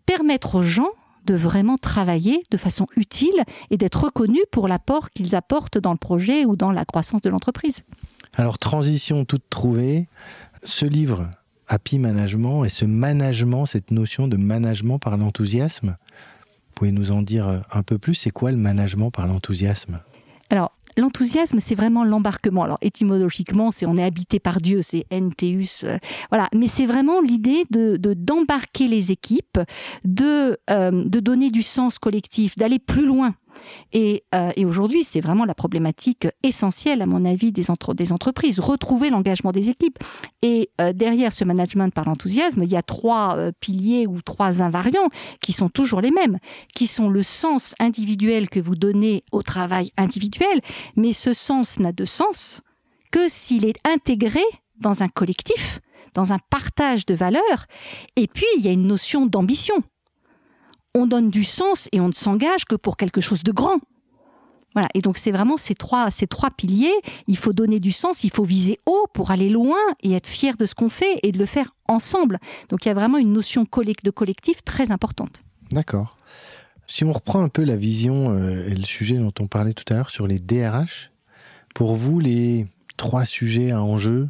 permettre aux gens de vraiment travailler de façon utile et d'être reconnus pour l'apport qu'ils apportent dans le projet ou dans la croissance de l'entreprise. Alors, transition toute trouvée, ce livre, Happy Management, et ce management, cette notion de management par l'enthousiasme, vous pouvez nous en dire un peu plus C'est quoi le management par l'enthousiasme? Alors, L'enthousiasme, c'est vraiment l'embarquement. Alors étymologiquement, c'est on est habité par Dieu, c'est entheus, euh, voilà. Mais c'est vraiment l'idée de d'embarquer les équipes, de euh, de donner du sens collectif, d'aller plus loin. Et, euh, et aujourd'hui, c'est vraiment la problématique essentielle, à mon avis, des, des entreprises, retrouver l'engagement des équipes. Et euh, derrière ce management par l'enthousiasme, il y a trois euh, piliers ou trois invariants qui sont toujours les mêmes, qui sont le sens individuel que vous donnez au travail individuel, mais ce sens n'a de sens que s'il est intégré dans un collectif, dans un partage de valeurs, et puis il y a une notion d'ambition on donne du sens et on ne s'engage que pour quelque chose de grand. Voilà. Et donc c'est vraiment ces trois, ces trois piliers. Il faut donner du sens, il faut viser haut pour aller loin et être fier de ce qu'on fait et de le faire ensemble. Donc il y a vraiment une notion de collectif très importante. D'accord. Si on reprend un peu la vision euh, et le sujet dont on parlait tout à l'heure sur les DRH, pour vous, les trois sujets à enjeu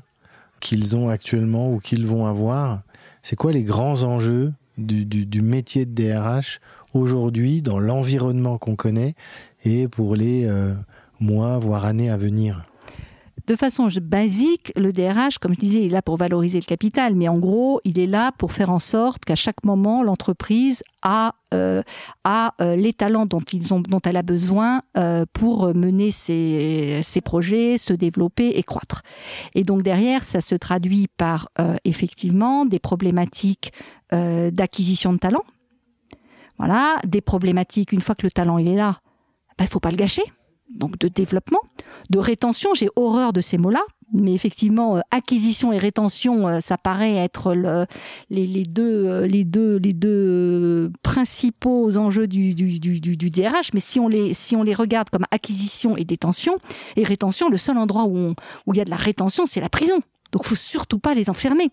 qu'ils ont actuellement ou qu'ils vont avoir, c'est quoi les grands enjeux du, métier de DRH aujourd'hui dans l'environnement qu'on connaît et pour les euh, mois, voire années à venir de façon basique, le DRH, comme je disais, il est là pour valoriser le capital, mais en gros, il est là pour faire en sorte qu'à chaque moment, l'entreprise a, euh, a euh, les talents dont, elle a besoin pour mener ses, ses, projets, se développer et croître. Et donc derrière, ça se traduit par effectivement des problématiques d'acquisition de talents. Voilà, des problématiques, une fois que le talent il est là, il ben, ne faut pas le gâcher. Donc de développement, de rétention, j'ai horreur de ces mots-là, mais effectivement, euh, acquisition et rétention, euh, ça paraît être les, deux, euh, les, deux, les deux principaux enjeux du, du, DRH. Mais si on, les, si on les regarde comme acquisition et détention, et rétention, le seul endroit où, où il y a de la rétention, c'est la prison. Donc, faut surtout pas les enfermer.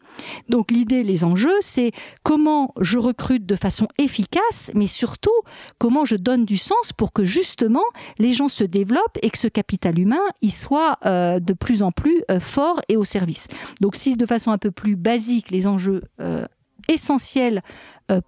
Donc, l'idée, les enjeux, c'est comment je recrute de façon efficace, mais surtout comment je donne du sens pour que justement les gens se développent et que ce capital humain, il soit euh, de plus en plus euh, fort et au service. Donc, si de façon un peu plus basique, les enjeux euh, essentiels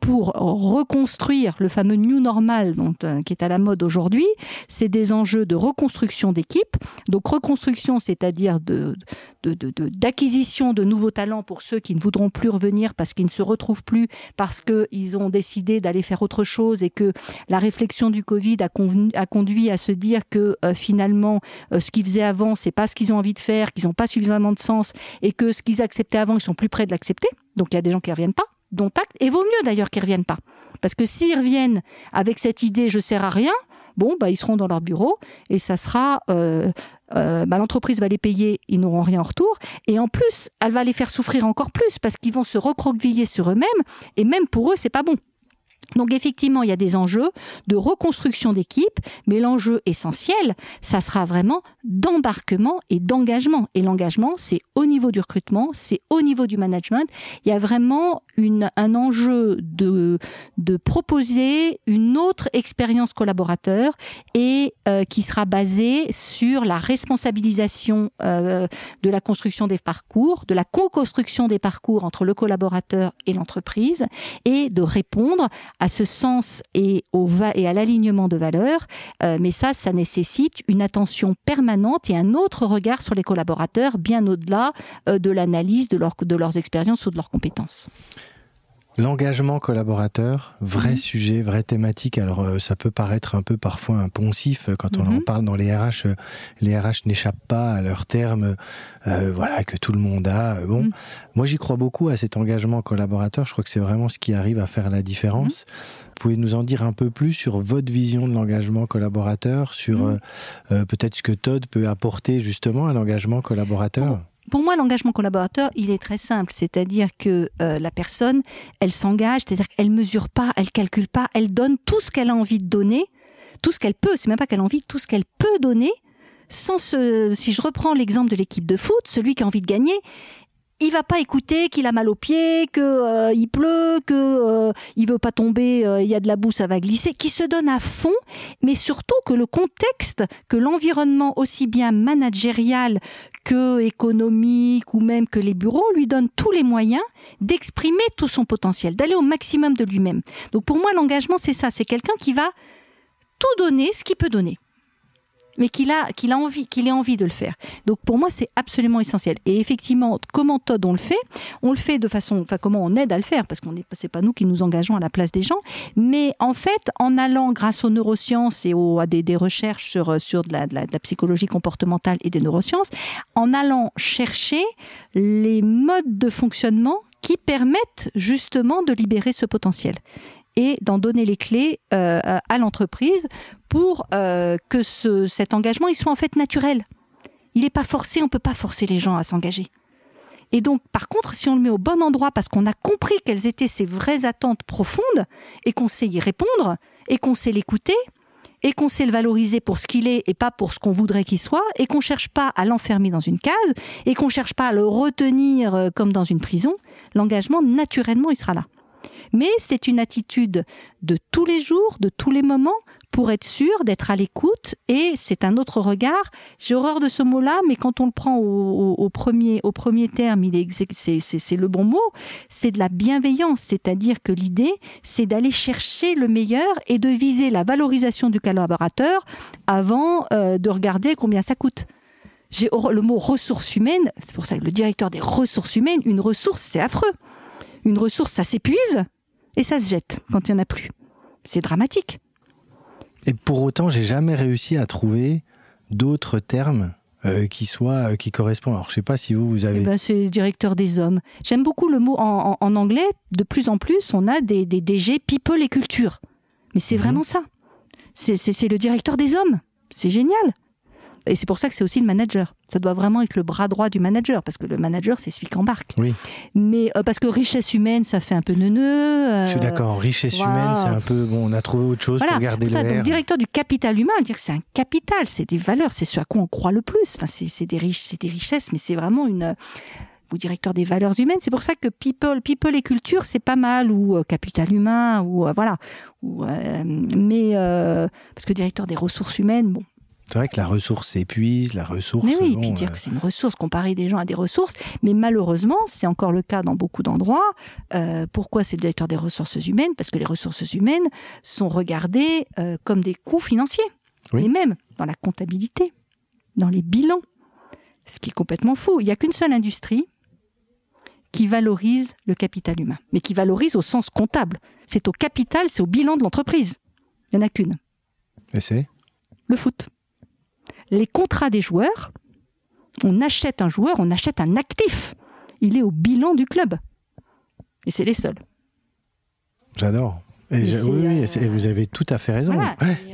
pour reconstruire le fameux new normal dont, euh, qui est à la mode aujourd'hui, c'est des enjeux de reconstruction d'équipe. Donc reconstruction, c'est-à-dire de, d'acquisition de, nouveaux talents pour ceux qui ne voudront plus revenir parce qu'ils ne se retrouvent plus, parce qu'ils ont décidé d'aller faire autre chose et que la réflexion du Covid a, a conduit à se dire que euh, finalement ce qu'ils faisaient avant, c'est pas ce qu'ils ont envie de faire, qu'ils n'ont pas suffisamment de sens et que ce qu'ils acceptaient avant, ils sont plus près de l'accepter. Donc il y a des gens qui ne reviennent pas et vaut mieux d'ailleurs qu'ils reviennent pas. Parce que s'ils reviennent avec cette idée je sers à rien, bon, bah, ils seront dans leur bureau et ça sera. Euh, euh, bah, l'entreprise va les payer, ils n'auront rien en retour. Et en plus, elle va les faire souffrir encore plus parce qu'ils vont se recroqueviller sur eux-mêmes et même pour eux, c'est pas bon. Donc effectivement, il y a des enjeux de reconstruction d'équipe, mais l'enjeu essentiel, ça sera vraiment d'embarquement et d'engagement. Et l'engagement, c'est au niveau du recrutement, c'est au niveau du management. Il y a vraiment une, un enjeu de, de proposer une autre expérience collaborateur et euh, qui sera basée sur la responsabilisation euh, de la construction des parcours, de la co-construction des parcours entre le collaborateur et l'entreprise, et de répondre ce sens et, à l'alignement de valeurs. Euh, mais ça, ça nécessite une attention permanente et un autre regard sur les collaborateurs, bien au-delà euh, de l'analyse de leurs expériences ou de leurs compétences. L'engagement collaborateur, vrai mhm. sujet, vraie thématique. Alors euh, ça peut paraître un peu parfois imponsif euh, quand on en mhm. parle dans les RH. Euh, les RH n'échappent pas à leurs termes, voilà que tout le monde a. Bon, mhm. moi j'y crois beaucoup à cet engagement collaborateur. Je crois que c'est vraiment ce qui arrive à faire la différence. Vous pouvez nous en dire un peu plus sur votre vision de l'engagement collaborateur, sur peut-être ce que Todd peut apporter justement à l'engagement collaborateur? Pour moi, l'engagement collaborateur, il est très simple. C'est-à-dire que euh, la personne, elle s'engage, c'est-à-dire qu'elle mesure pas, elle calcule pas, elle donne tout ce qu'elle a envie de donner, tout ce qu'elle peut. C'est même pas qu'elle a envie, tout ce qu'elle peut donner. Sans ce, si je reprends l'exemple de l'équipe de foot, celui qui a envie de gagner, il va pas écouter qu'il a mal aux pieds, que euh, il pleut, que euh, il veut pas tomber, euh, il y a de la boue, ça va glisser, qui se donne à fond, mais surtout que le contexte, que l'environnement aussi bien managérial que économique ou même que les bureaux lui donnent tous les moyens d'exprimer tout son potentiel, d'aller au maximum de lui-même. Donc pour moi l'engagement c'est ça, c'est quelqu'un qui va tout donner ce qu'il peut donner mais qu'il a, qu'il a envie, qu'il ait envie de le faire. Donc pour moi, c'est absolument essentiel. Et effectivement, comment Todd on le fait? On le fait de façon, enfin comment on aide à le faire, parce qu'on n'est, c'est pas nous qui nous engageons à la place des gens, mais en fait, en allant grâce aux neurosciences et aux, à des, des recherches sur sur de la, de, la, de la psychologie comportementale et des neurosciences, en allant chercher les modes de fonctionnement qui permettent justement de libérer ce potentiel et d'en donner les clés euh, à l'entreprise pour euh, que ce, cet engagement il soit en fait naturel. Il n'est pas forcé, on peut pas forcer les gens à s'engager. Et donc, par contre, si on le met au bon endroit parce qu'on a compris quelles étaient ses vraies attentes profondes et qu'on sait y répondre et qu'on sait l'écouter, et qu'on sait le valoriser pour ce qu'il est et pas pour ce qu'on voudrait qu'il soit, et qu'on cherche pas à l'enfermer dans une case, et qu'on cherche pas à le retenir euh, comme dans une prison, l'engagement, naturellement, il sera là. Mais c'est une attitude de tous les jours, de tous les moments, pour être sûr d'être à l'écoute. Et c'est un autre regard. J'ai horreur de ce mot-là, mais quand on le prend au, premier, au premier terme, il est, c'est, le bon mot. C'est de la bienveillance, c'est-à-dire que l'idée, c'est d'aller chercher le meilleur et de viser la valorisation du collaborateur avant euh, de regarder combien ça coûte. J'ai le mot ressources humaines, c'est pour ça que le directeur des ressources humaines, une ressource, c'est affreux. Une ressource, ça s'épuise et ça se jette quand il n'y en a plus. C'est dramatique. Et pour autant, j'ai jamais réussi à trouver d'autres termes euh, qui soient euh, qui correspondent. Alors, je sais pas si vous vous avez. Eh ben, c'est directeur des hommes. J'aime beaucoup le mot en, anglais. De plus en plus, on a des, des DG people et culture. Mais c'est mhm. vraiment ça. C'est le directeur des hommes. C'est génial. Et c'est pour ça que c'est aussi le manager. Ça doit vraiment être le bras droit du manager, parce que le manager, c'est celui qui embarque. Oui. Mais euh, parce que richesse humaine, ça fait un peu neuneux. Euh, Je suis d'accord. Richesse humaine, c'est un peu. Bon, on a trouvé autre chose pour garder ça, Donc, directeur du capital humain, dire que c'est un capital, c'est des valeurs, c'est ce à quoi on croit le plus. Enfin, c'est des, riches, des richesses, mais c'est vraiment une vous directeur des valeurs humaines. C'est pour ça que people, people et culture, c'est pas mal, ou euh, capital humain, ou voilà. Ou, mais parce que directeur des ressources humaines, bon, c'est vrai que la ressource s'épuise, la ressource. Mais oui, puis dire euh, que c'est une ressource, comparer des gens à des ressources. Mais malheureusement, c'est encore le cas dans beaucoup d'endroits. Euh, pourquoi c'est le directeur des ressources humaines? Parce que les ressources humaines sont regardées euh, comme des coûts financiers. Et même dans la comptabilité, dans les bilans. Ce qui est complètement fou. Il n'y a qu'une seule industrie qui valorise le capital humain, mais qui valorise au sens comptable. C'est au capital, c'est au bilan de l'entreprise. Il n'y en a qu'une. Et c'est? Le foot les contrats des joueurs, on achète un joueur, on achète un actif. Il est au bilan du club. Et c'est les seuls. J'adore. Et oui, euh, vous avez tout à fait raison.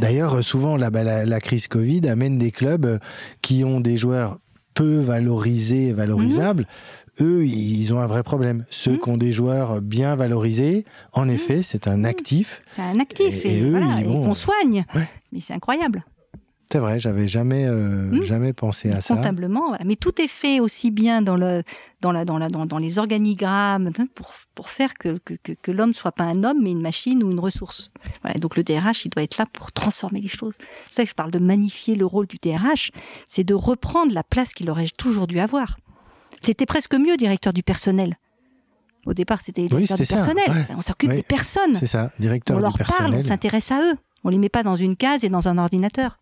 D'ailleurs, souvent, bah, la, la, crise Covid amène des clubs qui ont des joueurs peu valorisés et valorisables. Mhm. Eux, ils ont un vrai problème. Ceux mhm. qui ont des joueurs bien valorisés, en mhm. effet, c'est un actif. C'est un actif. Et, eux, ils, soigne. Mais c'est incroyable. C'est vrai, j'avais jamais, euh, hmm. jamais pensé à ça. Comptablement, mais tout est fait aussi bien dans, le, dans, la, dans, la, dans, les organigrammes hein, pour, pour faire que, que, que, l'homme soit pas un homme, mais une machine ou une ressource. Voilà, donc le DRH, il doit être là pour transformer les choses. C'est ça que je parle de magnifier le rôle du DRH, c'est de reprendre la place qu'il aurait toujours dû avoir. C'était presque mieux directeur du personnel. Au départ, c'était directeur du personnel. On s'occupe des personnes. C'est ça, directeur on leur parle, on s'intéresse à eux. On les met pas dans une case et dans un ordinateur.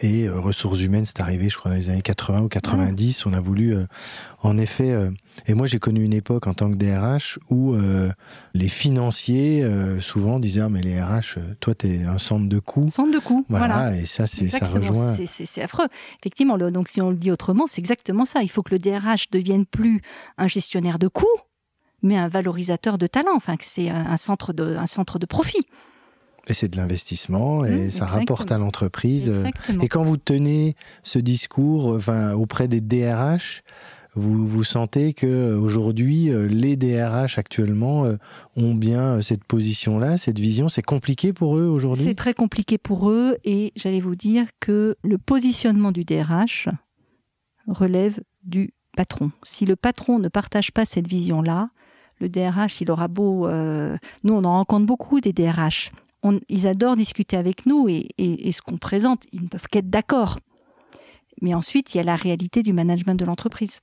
Et euh, ressources humaines, c'est arrivé, je crois, dans les années 80 ou 90. On a voulu, euh, en effet, euh, et moi j'ai connu une époque en tant que DRH où les financiers souvent disaient ah, mais les RH, toi t'es un centre de coûts. Centre de coûts, voilà. Et ça, c'est ça rejoint. C'est affreux. Effectivement, donc si on le dit autrement, c'est exactement ça. Il faut que le DRH devienne plus un gestionnaire de coûts, mais un valorisateur de talent. Enfin, que c'est un centre de un centre de profit. Et c'est de l'investissement et mmh, ça rapporte à l'entreprise. Et quand vous tenez ce discours enfin, auprès des DRH, vous, vous sentez que aujourd'hui euh, les DRH actuellement euh, ont bien euh, cette position-là, cette vision. C'est compliqué pour eux aujourd'hui? C'est très compliqué pour eux et j'allais vous dire que le positionnement du DRH relève du patron. Si le patron ne partage pas cette vision-là, le DRH, il aura beau... nous, on en rencontre beaucoup des DRH ils adorent discuter avec nous et, ce qu'on présente, ils ne peuvent qu'être d'accord. Mais ensuite, il y a la réalité du management de l'entreprise.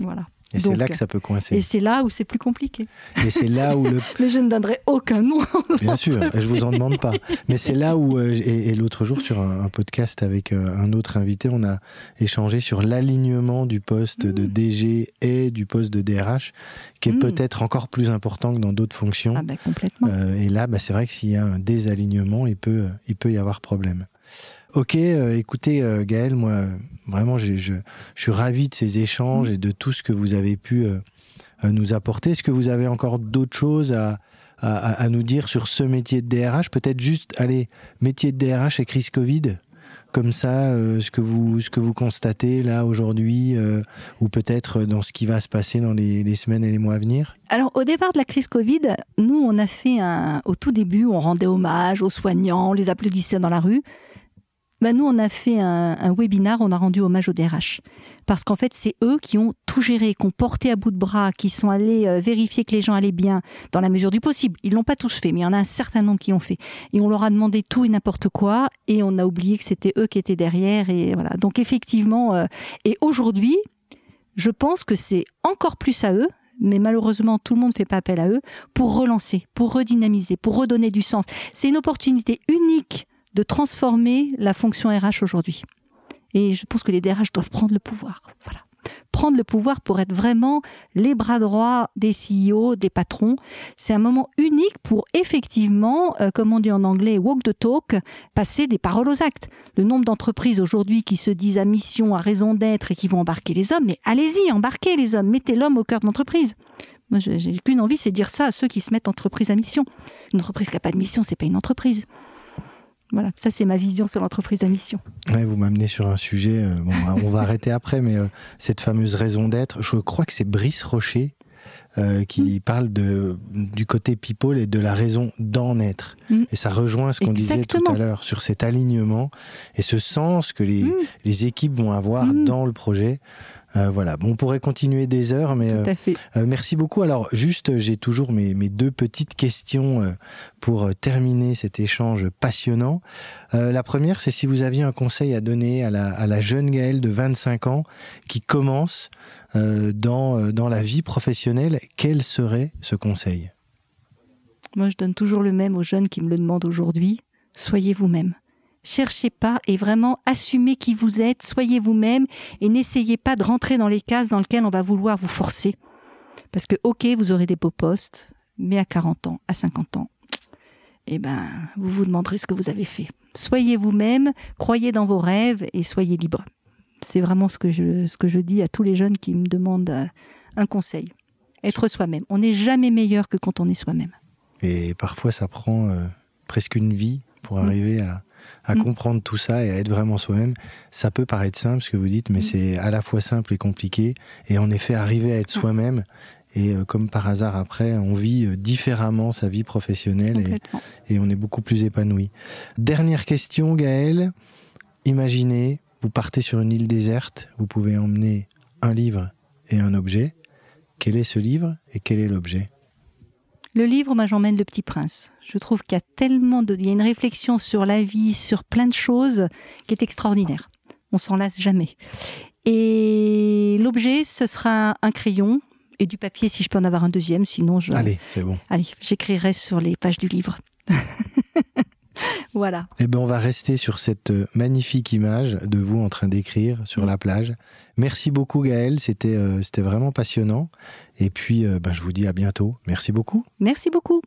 Voilà. Et c'est là que ça peut coincer. Et c'est là où c'est plus compliqué. Et c'est là où le. Mais je ne donnerai aucun nom. *laughs* Bien sûr, je vous en demande pas. Mais c'est là où euh, et, l'autre jour sur un, podcast avec euh, un autre invité, on a échangé sur l'alignement du poste de mmh. DG et du poste de DRH, qui est mmh. peut-être encore plus important que dans d'autres fonctions. Ah ben complètement. Euh, et là, bah, c'est vrai que s'il y a un désalignement, il peut il peut y avoir problème. Ok, euh, écoutez euh, Gaël, moi vraiment je, je, suis ravi de ces échanges et de tout ce que vous avez pu euh, nous apporter. Est-ce que vous avez encore d'autres choses à, à, nous dire sur ce métier de DRH Peut-être juste, allez, métier de DRH et crise Covid comme ça euh, ce que vous ce que vous constatez là aujourd'hui euh, ou peut-être dans ce qui va se passer dans les, les, semaines et les mois à venir? Alors au départ de la crise Covid, nous on a fait un au tout début, on rendait hommage aux soignants, on les applaudissait dans la rue. Ben nous, on a fait un, un webinar, on a rendu hommage au DRH. Parce qu'en fait, c'est eux qui ont tout géré, qui ont porté à bout de bras, qui sont allés euh, vérifier que les gens allaient bien dans la mesure du possible. Ils l'ont pas tous fait, mais il y en a un certain nombre qui l'ont fait. Et on leur a demandé tout et n'importe quoi, et on a oublié que c'était eux qui étaient derrière. Et voilà. Donc effectivement, euh, et aujourd'hui, je pense que c'est encore plus à eux, mais malheureusement tout le monde ne fait pas appel à eux pour relancer, pour redynamiser, pour redonner du sens. C'est une opportunité unique de transformer la fonction RH aujourd'hui. Et je pense que les DRH doivent prendre le pouvoir. Voilà. Prendre le pouvoir pour être vraiment les bras droits des CEO, des patrons. C'est un moment unique pour effectivement, euh, comme on dit en anglais, walk the talk, passer des paroles aux actes. Le nombre d'entreprises aujourd'hui qui se disent à mission, à raison d'être et qui vont embarquer les hommes, mais allez-y, embarquez les hommes, mettez l'homme au cœur de l'entreprise. Moi, j'ai qu'une envie, c'est de dire ça à ceux qui se mettent entreprise à mission. Une entreprise qui n'a pas de mission, c'est pas une entreprise. Voilà, ça c'est ma vision sur l'entreprise à mission. Ouais, vous m'amenez sur un sujet, euh, bon, on va *laughs* arrêter après, mais euh, cette fameuse raison d'être, je crois que c'est Brice Rocher euh, qui mm. parle de, du côté people et de la raison d'en être. Mm. Et ça rejoint ce qu'on disait tout à l'heure sur cet alignement et ce sens que les, mm. les équipes vont avoir dans le projet. Euh, voilà, bon, on pourrait continuer des heures, mais euh, euh, merci beaucoup. Alors, juste, j'ai toujours mes, mes, deux petites questions pour terminer cet échange passionnant. la première, c'est si vous aviez un conseil à donner à la, à la jeune Gaëlle de 25 ans qui commence dans, dans la vie professionnelle, quel serait ce conseil? Moi, je donne toujours le même aux jeunes qui me le demandent aujourd'hui. Soyez vous-même cherchez pas et vraiment assumez qui vous êtes, soyez vous-même et n'essayez pas de rentrer dans les cases dans lesquelles on va vouloir vous forcer. Parce que, ok, vous aurez des beaux postes, mais à 40 ans, à 50 ans, eh ben, vous vous demanderez ce que vous avez fait. Soyez vous-même, croyez dans vos rêves et soyez libre. C'est vraiment ce que je, ce que je dis à tous les jeunes qui me demandent euh, un conseil. Être soi-même. On n'est jamais meilleur que quand on est soi-même. Et parfois, ça prend euh, presque une vie pour mm. arriver à, à mm. comprendre tout ça et à être vraiment soi-même. Ça peut paraître simple ce que vous dites, mais mm. c'est à la fois simple et compliqué. Et en effet, arriver à être soi-même, et euh, comme par hasard après, on vit euh, différemment sa vie professionnelle et, et, on est beaucoup plus épanoui. Dernière question, Gaëlle. Imaginez, vous partez sur une île déserte, vous pouvez emmener un livre et un objet. Quel est ce livre et quel est l'objet? Le livre, moi j'emmène Le Petit Prince. Je trouve qu'il y a tellement de... Il y a une réflexion sur la vie, sur plein de choses qui est extraordinaire. On s'en lasse jamais. Et l'objet, ce sera un crayon et du papier si je peux en avoir un deuxième, sinon je... Allez, c'est bon. Allez, j'écrirai sur les pages du livre. *laughs* voilà. Eh bien, on va rester sur cette euh, magnifique image de vous en train d'écrire sur la plage. Merci beaucoup. C'était euh, c'était vraiment passionnant. Et puis, euh, ben, je vous dis à bientôt. Merci beaucoup. Merci beaucoup.